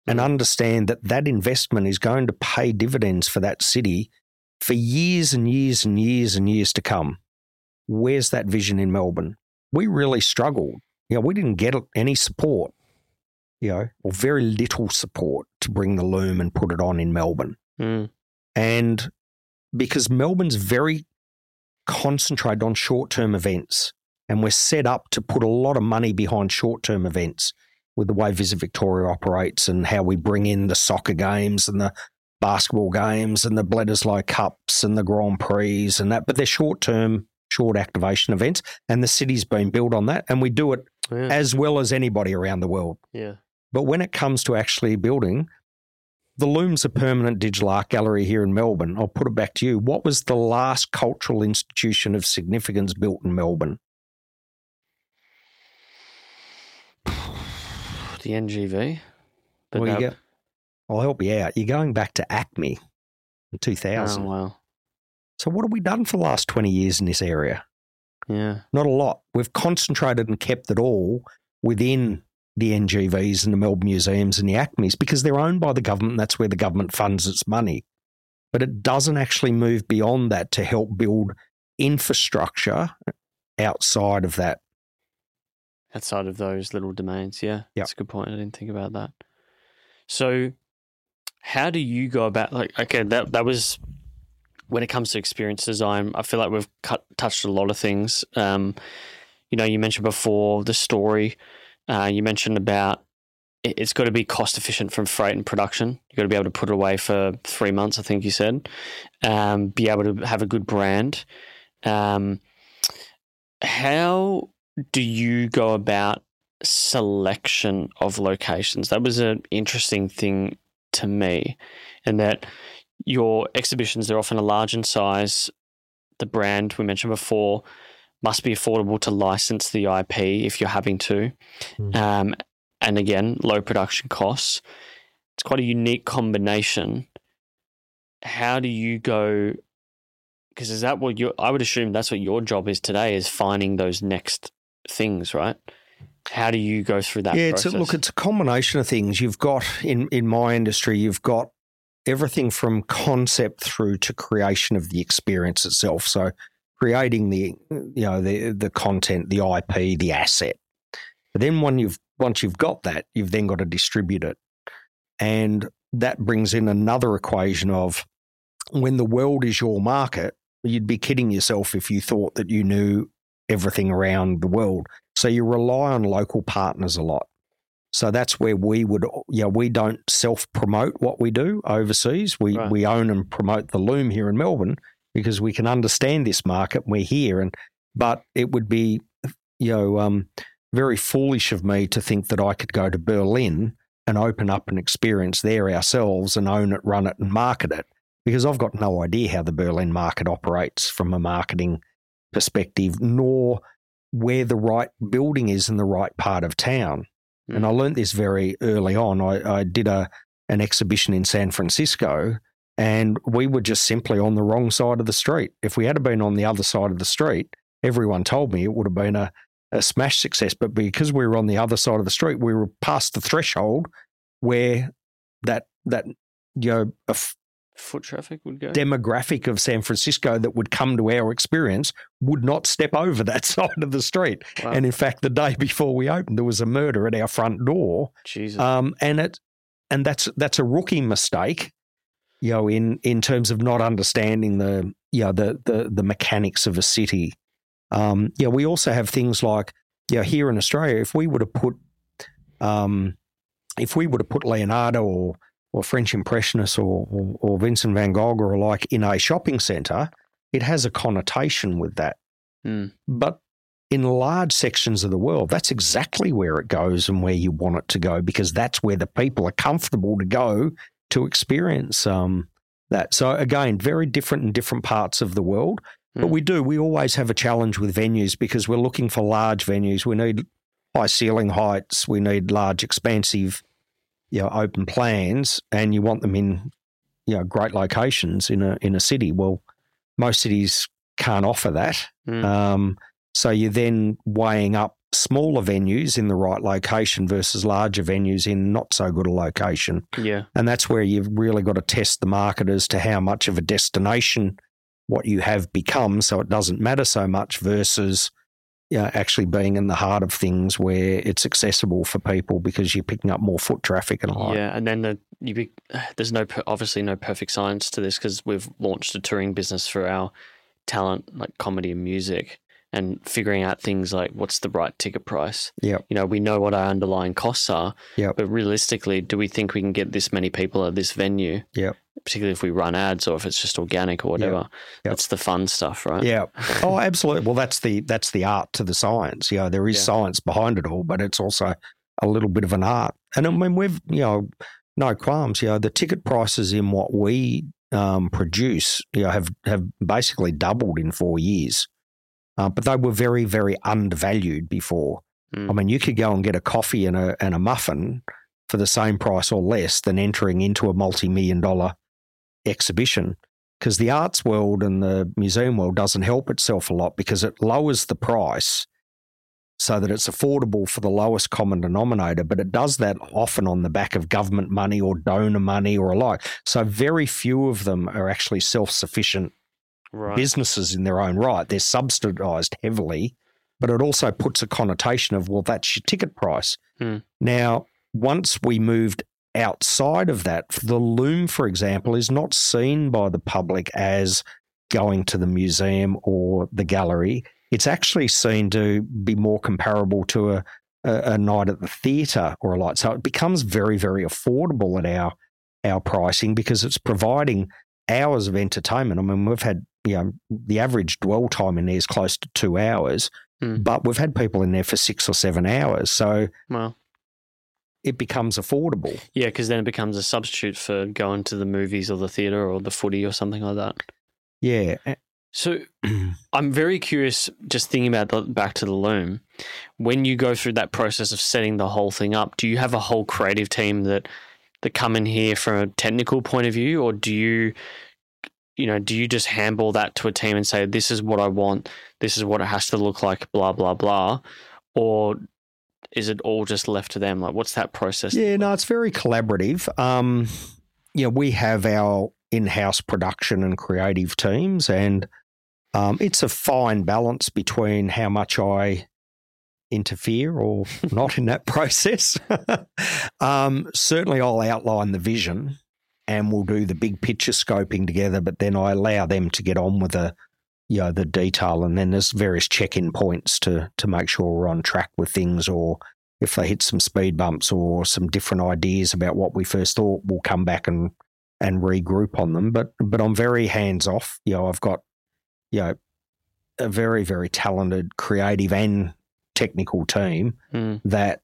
and Mm. understand that that investment is going to pay dividends for that city for years and years and years and years to come. Where's that vision in Melbourne? We really struggled. You know, we didn't get any support, you know, or very little support to bring the Lume and put it on in Melbourne. Mm. And because Melbourne's very concentrated on short term events, and we're set up to put a lot of money behind short term events with the way Visit Victoria operates and how we bring in the soccer games and the basketball games and the Bledisloe Cups and the Grand Prix and that, but they're short term, short activation events. And the city's been built on that. And we do it Yeah. as well as anybody around the world. yeah. But when it comes to actually building, the Lume's a permanent digital art gallery here in Melbourne. I'll put it back to you. What was the last cultural institution of significance built in Melbourne? The NGV. But Well, you go- I'll help you out. You're going back to ACMI in oh, 2000. wow. So, what have we done for the last 20 years in this area? Yeah. Not a lot. We've concentrated and kept it all within the NGVs and the Melbourne museums and the ACMIs because they're owned by the government. That's where the government funds its money. But it doesn't actually move beyond that to help build infrastructure outside of that. outside of those little domains. Yeah, Yep. that's a good point. I didn't think about that. So, how do you go about like? Okay, that that was when it comes to experience design. I feel like we've cut, touched a lot of things. Um, you know, you mentioned before the story. Uh, you mentioned about it, it's got to be cost efficient from freight and production. You've got to be able to put it away for three months. I think you said. Um, be able to have a good brand. Um, how do you go about selection of locations? That was an interesting thing to me, in that your exhibitions they're often a large in size. The brand we mentioned before must be affordable to license the IP if you're having to, Mm. um, and again low production costs. It's quite a unique combination. How do you go? Because is that what you? I would assume that's what your job is today is finding those next things, right? How do you go through that? yeah, it's a, look, it's a combination of things. You've got in in my industry, you've got everything from concept through to creation of the experience itself. So creating the you know the the content, the IP, the asset. But then when you've once you've got that, you've then got to distribute it, and that brings in another equation of when the world is your market. You'd be kidding yourself if you thought that you knew everything around the world. So you rely on local partners a lot. So that's where we would, yeah, we don't self promote what we do overseas. We Right. we own and promote the Lume here in Melbourne because we can understand this market. We're here, and but it would be, you know, um, very foolish of me to think that I could go to Berlin and open up an experience there ourselves and own it, run it, and market it because I've got no idea how the Berlin market operates from a marketing perspective, nor where the right building is in the right part of town. And I mm. learned this very early on. I, I did a an exhibition in San Francisco, and we were just simply on the wrong side of the street. If we had been on the other side of the street, everyone told me it would have been a, a smash success. But because we were on the other side of the street, we were past the threshold where that that you know foot traffic would go. demographic of San Francisco that would come to our experience would not step over that side of the street. Wow. And in fact, the day before we opened, there was a murder at our front door, Jesus. um, and it and that's that's a rookie mistake, you know, in in terms of not understanding the you know, the the the mechanics of a city. Um, yeah, we also have things like you know, here in Australia, if we would have put um, if we would have put Leonardo or or French Impressionists or, or, or Vincent van Gogh or like in a shopping centre, it has a connotation with that. Mm. But in large sections of the world, that's exactly where it goes and where you want it to go because that's where the people are comfortable to go to experience um, that. So again, very different in different parts of the world. But Mm. we do, we always have a challenge with venues because we're looking for large venues. We need high ceiling heights. We need large, expansive, you know, open plans, and you want them in, you know, great locations in a in a city. Well, most cities can't offer that. Mm. Um, so you're then weighing up smaller venues in the right location versus larger venues in not so good a location. yeah. And that's where you've really got to test the market as to how much of a destination what you have become, so it doesn't matter so much versus know, actually being in the heart of things where it's accessible for people because you're picking up more foot traffic and like. Yeah, and then the, you be, there's no obviously no perfect science to this because we've launched a touring business for our talent like comedy and music and figuring out things like what's the right ticket price. Yeah. You know, we know what our underlying costs are. Yep. But realistically, do we think we can get this many people at this venue? Yep. Particularly if we run ads or if it's just organic or whatever. Yep. That's the fun stuff, right? Yeah. Oh, absolutely. Well, that's the that's the art to the science. You know, there is Yeah. science behind it all, but it's also a little bit of an art. And I mean, we've you know, no qualms. You know, the ticket prices in what we um, produce, you know, have have basically doubled in four years. Uh, but they were very, very undervalued before. Mm. I mean, you could go and get a coffee and a and a muffin for the same price or less than entering into a multi-million dollar exhibition because the arts world and the museum world doesn't help itself a lot because it lowers the price so that it's affordable for the lowest common denominator, but it does that often on the back of government money or donor money or alike. So very few of them are actually self-sufficient Right. businesses in their own right. They're subsidized heavily, but it also puts a connotation of, well, that's your ticket price. Hmm. Now, once we moved outside of that, the Lume, for example, is not seen by the public as going to the museum or the gallery. It's actually seen to be more comparable to a, a, a night at the theatre or a light. So it becomes very, very affordable at our our pricing because it's providing hours of entertainment. I mean, we've had you know the average dwell time in there is close to two hours, Hmm. but we've had people in there for six or seven hours, so Well, it becomes affordable. yeah, because then it becomes a substitute for going to the movies or the theatre or the footy or something like that. Yeah, So I'm very curious, just thinking about the, back to the Lume. When you go through that process of setting the whole thing up, do you have a whole creative team that that come in here from a technical point of view, or do you, you know, do you just handball that to a team and say, "This is what I want. This is what it has to look like." Blah blah blah, or is it all just left to them? Like, what's that process? yeah. No, it's very collaborative. Um, yeah, we have our in-house production and creative teams, and um, it's a fine balance between how much I interfere or not in that process. um, certainly, I'll outline the vision and we'll do the big picture scoping together, but then I allow them to get on with the you know the detail and then there's various check-in points to to make sure we're on track with things or if they hit some speed bumps or some different ideas about what we first thought we'll come back and and regroup on them. But but I'm very hands off you know I've got you know a very very talented creative and technical team Mm, that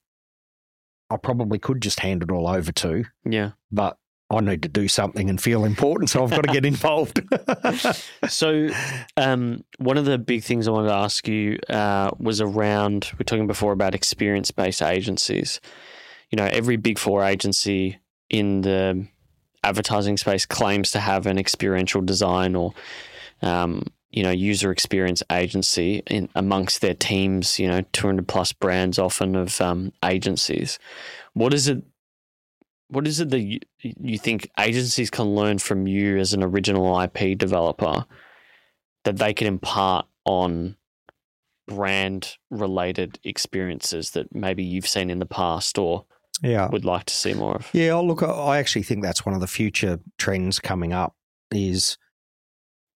I probably could just hand it all over to. Yeah. but I need to do something and feel important so I've got to get involved So, um, one of the big things I wanted to ask you uh, was around. We are talking before about experience-based agencies. You know, every big four agency in the advertising space claims to have an experiential design or, um, you know, user experience agency in amongst their teams. You know, two hundred plus brands often of um, agencies. What is it? What is it that you, you think agencies can learn from you as an original IP developer that they can impart on brand related experiences that maybe you've seen in the past or yeah would like to see more of? Yeah, look, I- I actually think that's one of the future trends coming up is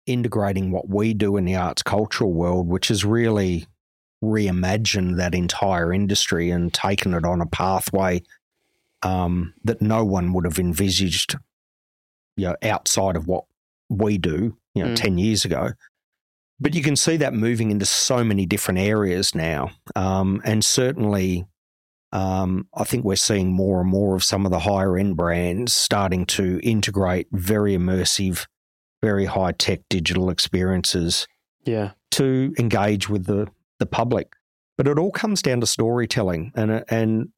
integrating what we do in the arts cultural world, which is really reimagined that entire industry and taken it on a pathway um, that no one would have envisaged, you know, outside of what we do, you know, Mm. ten years ago. But you can see that moving into so many different areas now, um, and certainly um, I think we're seeing more and more of some of the higher end brands starting to integrate very immersive, very high tech digital experiences Yeah. to engage with the, the public. But it all comes down to storytelling, and and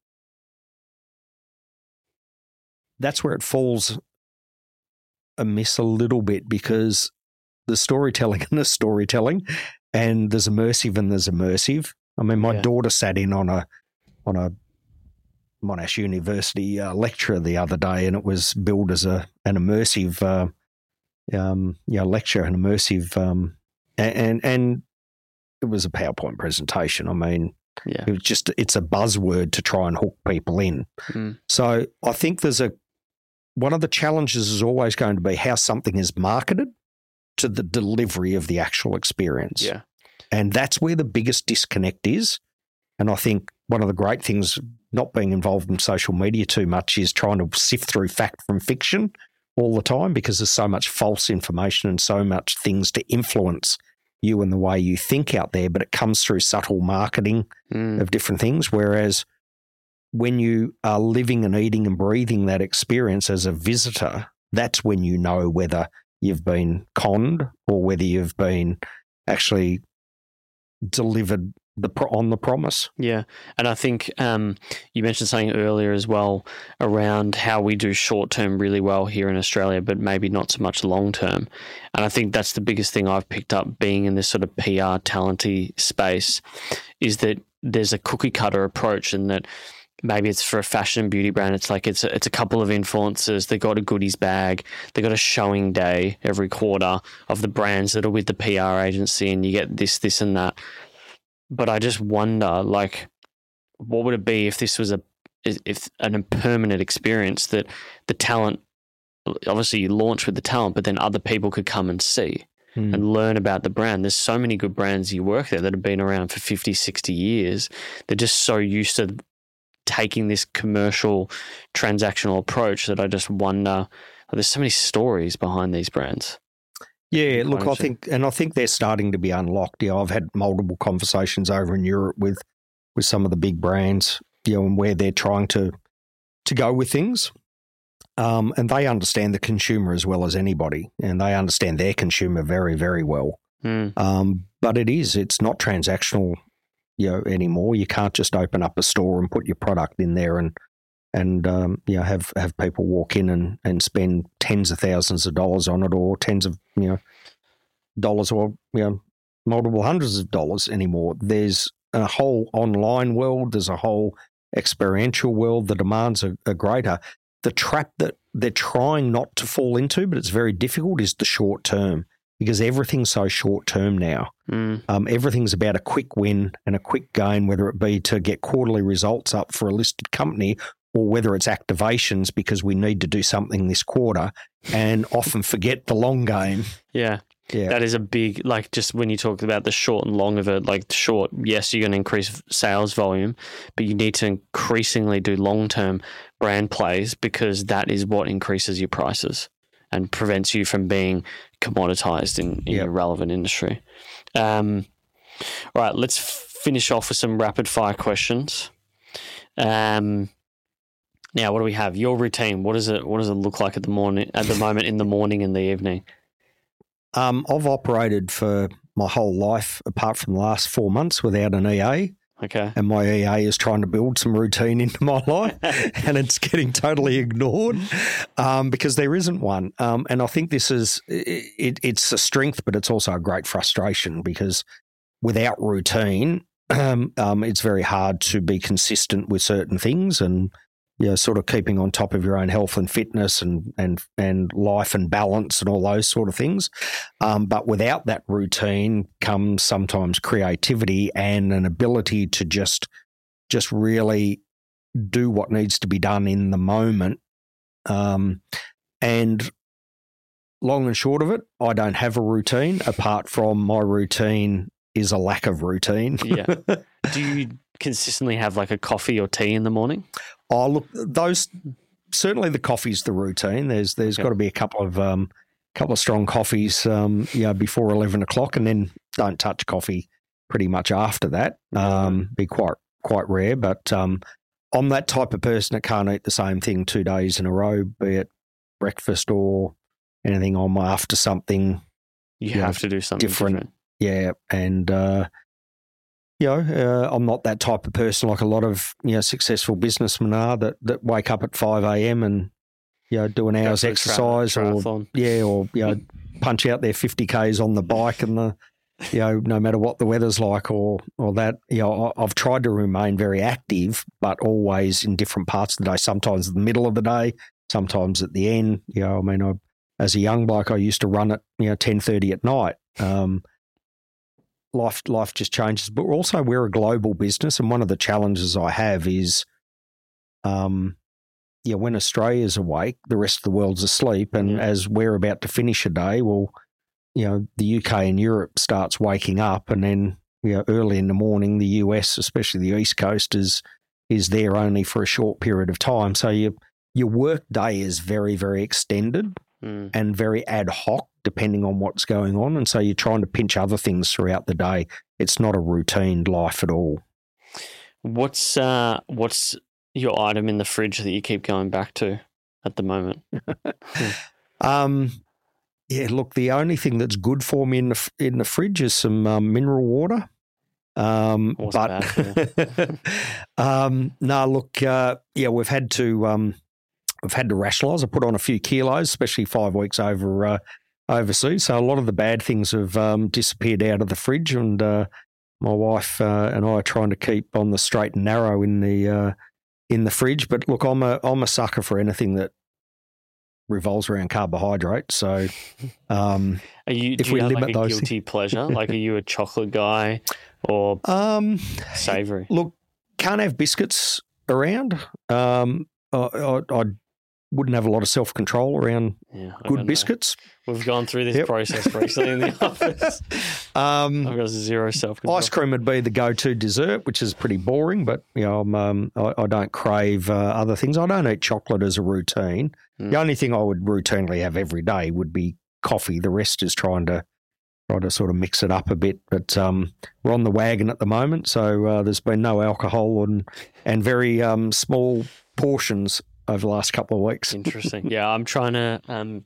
that's where it falls amiss a little bit because the storytelling and the storytelling, and there's immersive and there's immersive. I mean, my Yeah. daughter sat in on a on a Monash University uh, lecture the other day, and it was billed as a an immersive uh, um, you know, lecture, an immersive, um, a- and and it was a PowerPoint presentation. I mean, Yeah. it was just it's a buzzword to try and hook people in. Mm. So I think there's a one of the challenges is always going to be how something is marketed to the delivery of the actual experience. Yeah. And that's where the biggest disconnect is. And I think one of the great things not being involved in social media too much is trying to sift through fact from fiction all the time because there's so much false information and so much things to influence you and the way you think out there, but it comes through subtle marketing Mm. of different things. Whereas when you are living and eating and breathing that experience as a visitor, that's when you know whether you've been conned or whether you've been actually delivered the pro- on the promise. Yeah, and I think um, you mentioned something earlier as well around how we do short term really well here in Australia, but maybe not so much long term. And I think that's the biggest thing I've picked up being in this sort of PR talenty space is that there's a cookie cutter approach, and that maybe it's for a fashion and beauty brand. It's like it's a, it's a couple of influencers. They got a goodies bag. They got a showing day every quarter of the brands that are with the PR agency, and you get this, this, and that but I just wonder, like, what would it be if this was a if an impermanent experience that the talent, obviously you launch with the talent, but then other people could come and see Mm. and learn about the brand. There's so many good brands you work there that have been around for 50, 60 years. They're just so used to taking this commercial transactional approach that I just wonder. There's so many stories behind these brands. Yeah, look, I think, and I think they're starting to be unlocked. Yeah, I've had multiple conversations over in Europe with with some of the big brands, you know, and where they're trying to to go with things. Um, and they understand the consumer as well as anybody, and they understand their consumer very, very well. Mm, Um, but it is, it's not transactional, you know, anymore. You can't just open up a store and put your product in there and and um, you know have have people walk in and and spend tens of thousands of dollars on it or tens of you know dollars or you know multiple hundreds of dollars anymore. There's a whole online world. There's a whole experiential world. The demands are, are greater. The trap that they're trying not to fall into, but it's very difficult, is the short term because everything's so short term now. mm, Um, everything's about a quick win and a quick gain, whether it be to get quarterly results up for a listed company or whether it's activations because we need to do something this quarter and often forget the long game. yeah. Yeah. That is a big, like, just when you talk about the short and long of it, like, short, yes, you're going to increase sales volume, but you need to increasingly do long term brand plays because that is what increases your prices and prevents you from being commoditized in, in Yep. your relevant industry. Um, all right, let's finish off with some rapid fire questions. Um, now, what do we have? Your routine. What does it? What does it look like at the morning? At the moment, in the morning and the evening. Um, I've operated for my whole life, apart from the last four months, without an EA. Okay. And my EA is trying to build some routine into my life, and it's getting totally ignored um, because there isn't one. Um, and I think this is it, it's a strength, but it's also a great frustration because without routine, um, it's very hard to be consistent with certain things and you know, sort of keeping on top of your own health and fitness and and and life and balance and all those sort of things. Um, but without that routine comes sometimes creativity and an ability to just just really do what needs to be done in the moment. Um, and long and short of it, I don't have a routine apart from my routine is a lack of routine. Yeah. Do you consistently have like a coffee or tea in the morning? Oh, look, those certainly the coffee's the routine. There's there's Okay. got to be a couple of um, couple of strong coffees, um, you know, before eleven o'clock, and then don't touch coffee pretty much after that. Um, be quite quite rare, but um, I'm that type of person that can't eat the same thing two days in a row, be it breakfast or anything. I'm after something You Yeah, have to do something different. different. yeah, and uh, you know, uh, I'm not that type of person like a lot of you know successful businessmen are that that wake up at five a.m. and you know do an Go hour's a tri- exercise or yeah, or you know punch out their fifty k's on the bike and the you know no matter what the weather's like or or that you know I- I've tried to remain very active, but always in different parts of the day. Sometimes in the middle of the day, sometimes at the end. You know, I mean I. as a young bloke, I used to run at you know ten thirty at night. Um, life life just changes, but also we're a global business, and one of the challenges I have is, um, yeah, when Australia's awake, the rest of the world's asleep, and Yeah. as we're about to finish a day, well, you know, the UK and Europe starts waking up, and then you know, early in the morning, the US, especially the East Coast, is is there only for a short period of time. So your your work day is very very extended Mm. and very ad hoc depending on what's going on, and so you're trying to pinch other things throughout the day. It's not a routine life at all. What's uh, what's your item in the fridge that you keep going back to at the moment? Um, yeah, look, the only thing that's good for me in the in the fridge is some um, mineral water. Um, but um, no, look, uh, yeah, we've had to um, we've had to rationalise. I put on a few kilos, especially five weeks over uh, overseas. So a lot of the bad things have um, disappeared out of the fridge, and uh, my wife uh, and I are trying to keep on the straight and narrow in the uh, in the fridge. But look, I'm a I'm a sucker for anything that revolves around carbohydrate. So um, Are you? if do you we have limit like a those guilty pleasure? Like, are you a chocolate guy or um, savory? look, can't have biscuits around. Um, I, I, I wouldn't have a lot of self control around Yeah, good don't know. biscuits. We've gone through this Yep. process recently in the office. Um, I've got zero self control. Ice cream would be the go-to dessert, which is pretty boring. But you know, I'm, um, I, I don't crave uh, other things. I don't eat chocolate as a routine. Mm. The only thing I would routinely have every day would be coffee. The rest is trying to try to sort of mix it up a bit. But um, we're on the wagon at the moment, so uh, there's been no alcohol and and very um, small portions over the last couple of weeks. Interesting. Yeah, I'm trying to um,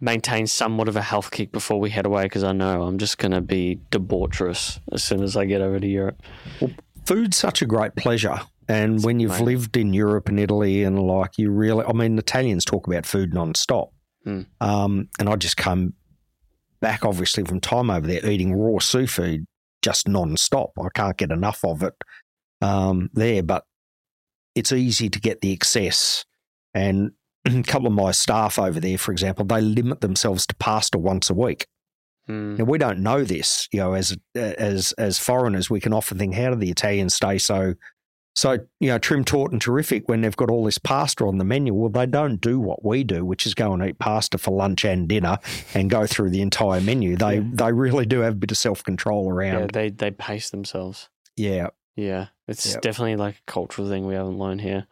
maintain somewhat of a health kick before we head away because I know I'm just going to be debaucherous as soon as I get over to Europe. Well, food's such a great pleasure. And when you've amazing. lived in Europe and Italy and like you really, I mean, Italians talk about food non-stop. Mm. Um, and I just come back, obviously, from time over there eating raw seafood just non-stop. I can't get enough of it um, there, but it's easy to get the excess. And a couple of my staff over there, for example, they limit themselves to pasta once a week. Mm. Now we don't know this, you know, as as as foreigners, we can often think, how do the Italians stay so so you know trim, taut, and terrific when they've got all this pasta on the menu? Well, they don't do what we do, which is go and eat pasta for lunch and dinner and go through the entire menu. They Yeah. they really do have a bit of self control around. Yeah, they they pace themselves. Yeah, Yeah, it's Yep. definitely like a cultural thing we haven't learned here.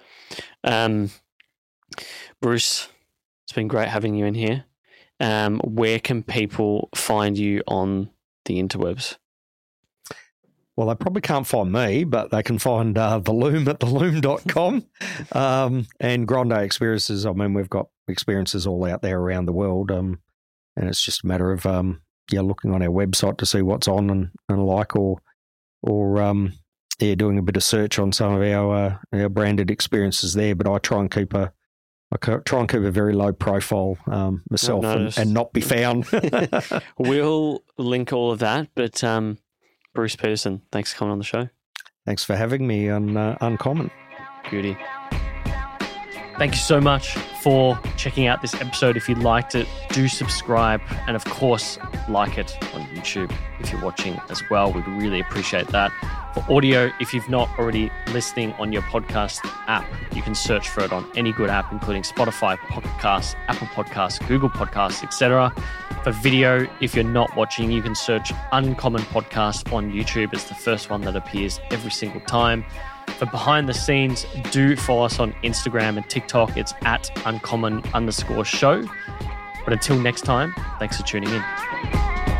Um, Bruce, it's been great having you in here. Um, where can people find you on the interwebs? Well, they probably can't find me, but they can find uh, the Lume at thelume.com um, and Grande Experiences. I mean, we've got experiences all out there around the world. Um, and it's just a matter of um, yeah, looking on our website to see what's on and, and like, or or um, yeah, doing a bit of search on some of our uh, our branded experiences there. But I try and keep a I try and keep a very low profile um, myself and, and not be found. We'll link all of that. But um, Bruce Peterson, thanks for coming on the show. Thanks for having me on uh, Uncommon. Beauty. Thank you so much for checking out this episode. If you liked it, do subscribe. And of course, like it on YouTube if you're watching as well. We'd really appreciate that. For audio, if you've not already listening on your podcast app, you can search for it on any good app, including Spotify, Podcasts, Apple Podcasts, Google Podcasts, etc. For video, if you're not watching, you can search Uncommon Podcast on YouTube. It's the first one that appears every single time. For behind the scenes, do follow us on Instagram and TikTok. It's at uncommon underscore show. But until next time, thanks for tuning in.